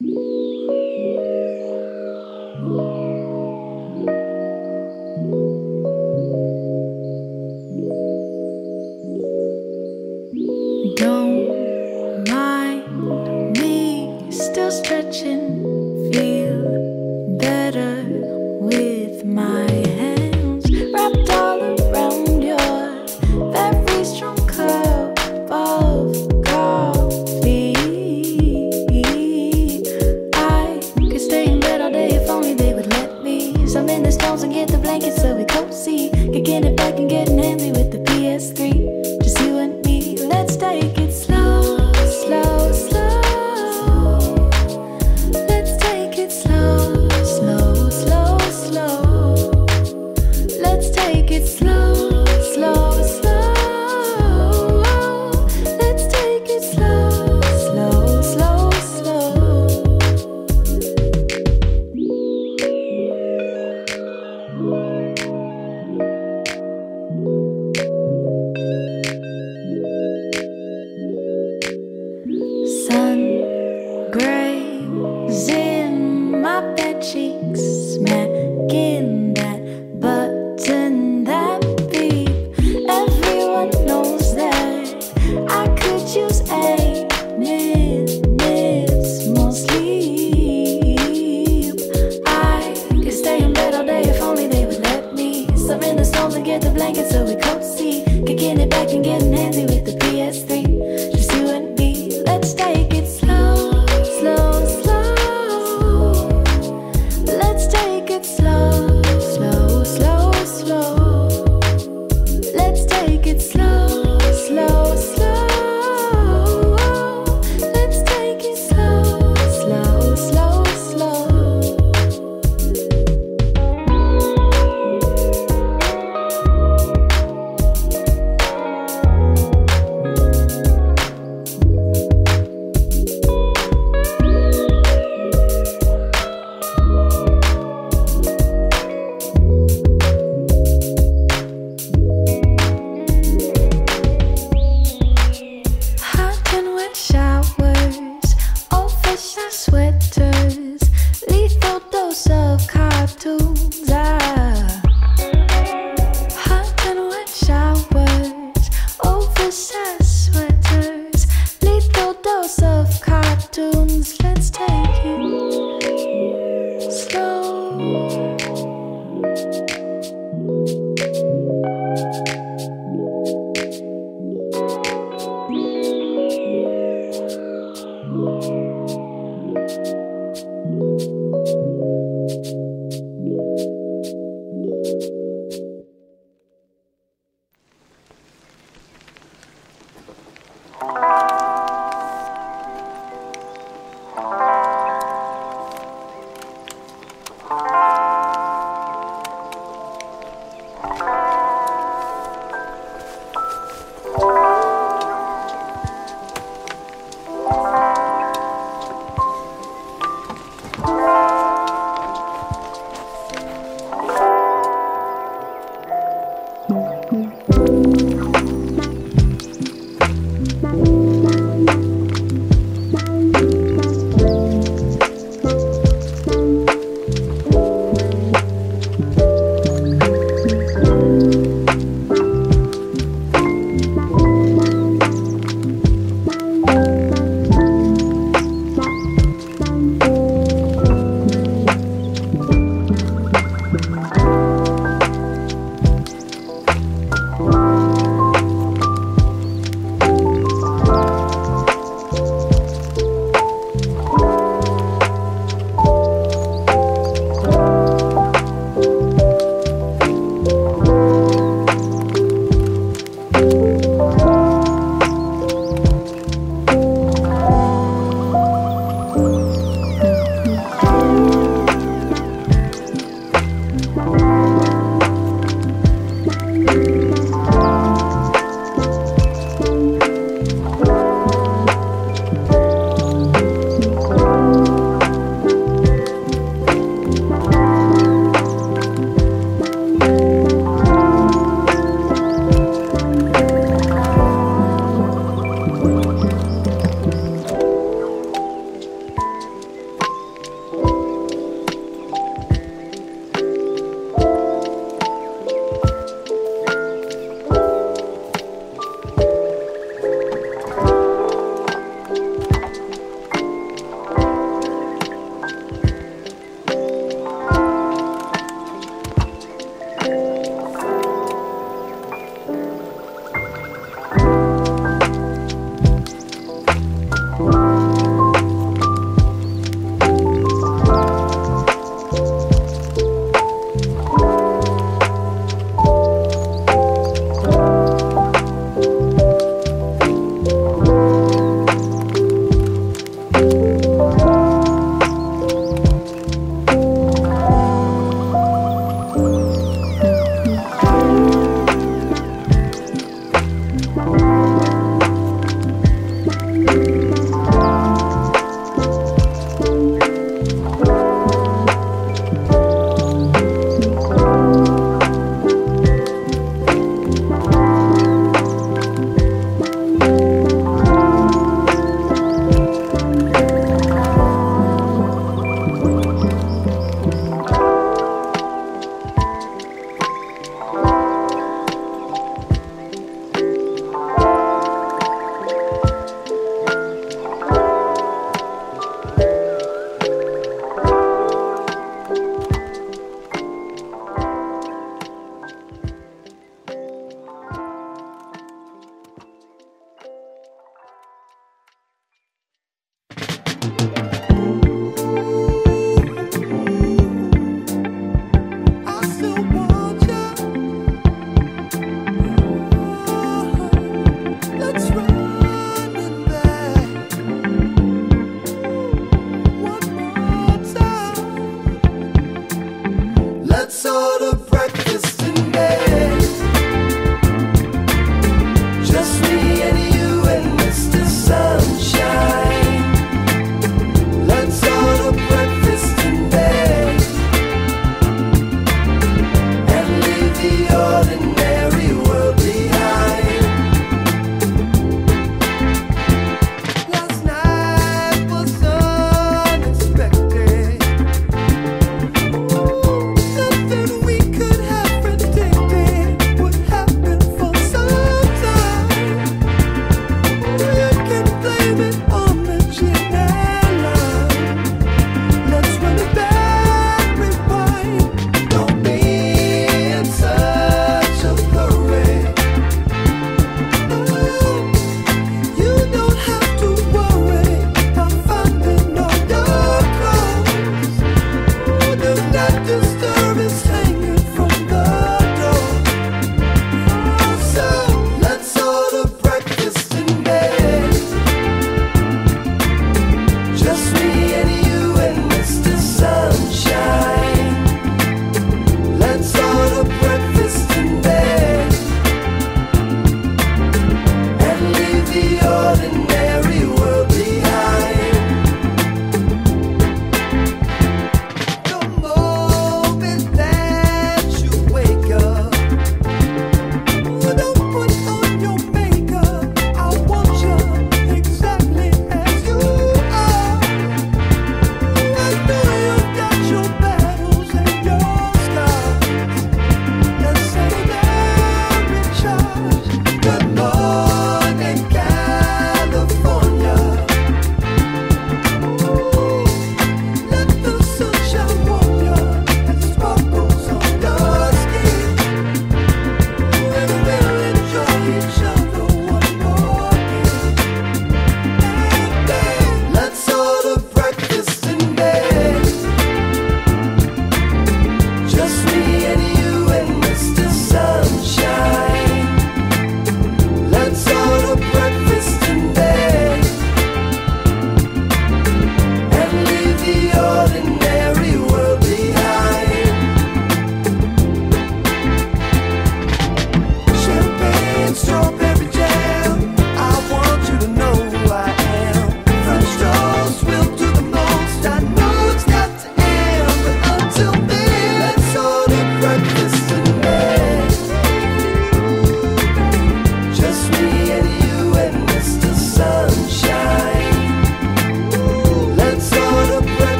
Yeah.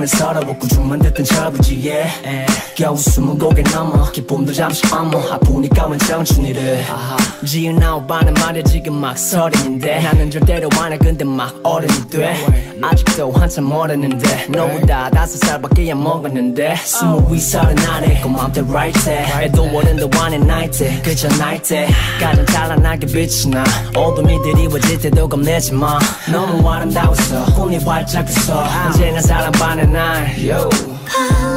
소리이면 살아먹고 좀만 됐던 자부지에 겨우 숨은 고개 넘어 기쁨도 잠시 어머 아프니까 원청춘이를. 지은 아홉 반은 말야 지금 막 서른인데. 나는 절대로 안해 근데 막 어른이 돼. 아직도 한참 멀었는데. 너보다 다섯 살밖에 안 먹었는데. 스무 위 서른 아래 고맘대 right 때 애도 어른도 안해 나이 때 그저 나이 때 가장 찬란하게 빛이 나. 어둠이 드리워질 때도 겁내지 마. 너무 아름다웠어. 꿈이 활짝 폈어. 언제나 사랑받는 날 Yo.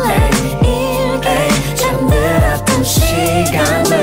Hey, hey, 잠들었던 시간들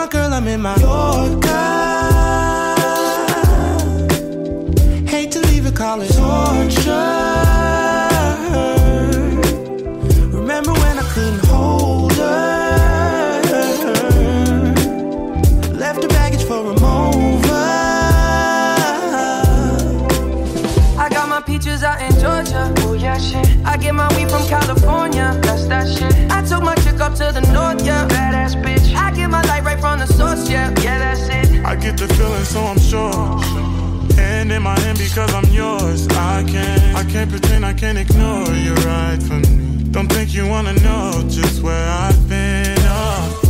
my girl, I'm in my Yorker. Hate to leave it, call torture. Sure. Hand in my hand because I'm yours. I can't, I can't pretend, I can't ignore you right from me. Don't think you wanna know just where I've been. Oh.